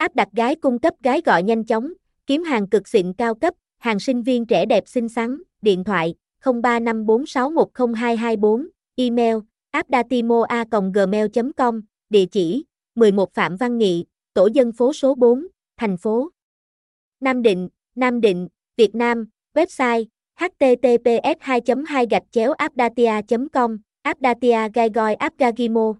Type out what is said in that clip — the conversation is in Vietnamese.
Áp đặt gái cung cấp gái gọi nhanh chóng, kiếm hàng cực xịn cao cấp, hàng sinh viên trẻ đẹp xinh xắn, điện thoại 0354610224, email appdatimoa.gmail.com, địa chỉ 11 Phạm Văn Nghị, tổ dân phố số 4, thành phố Nam Định, Nam Định, Việt Nam, website https 2 2 gạch chéo appdatia com appdatia gai goi appgagimo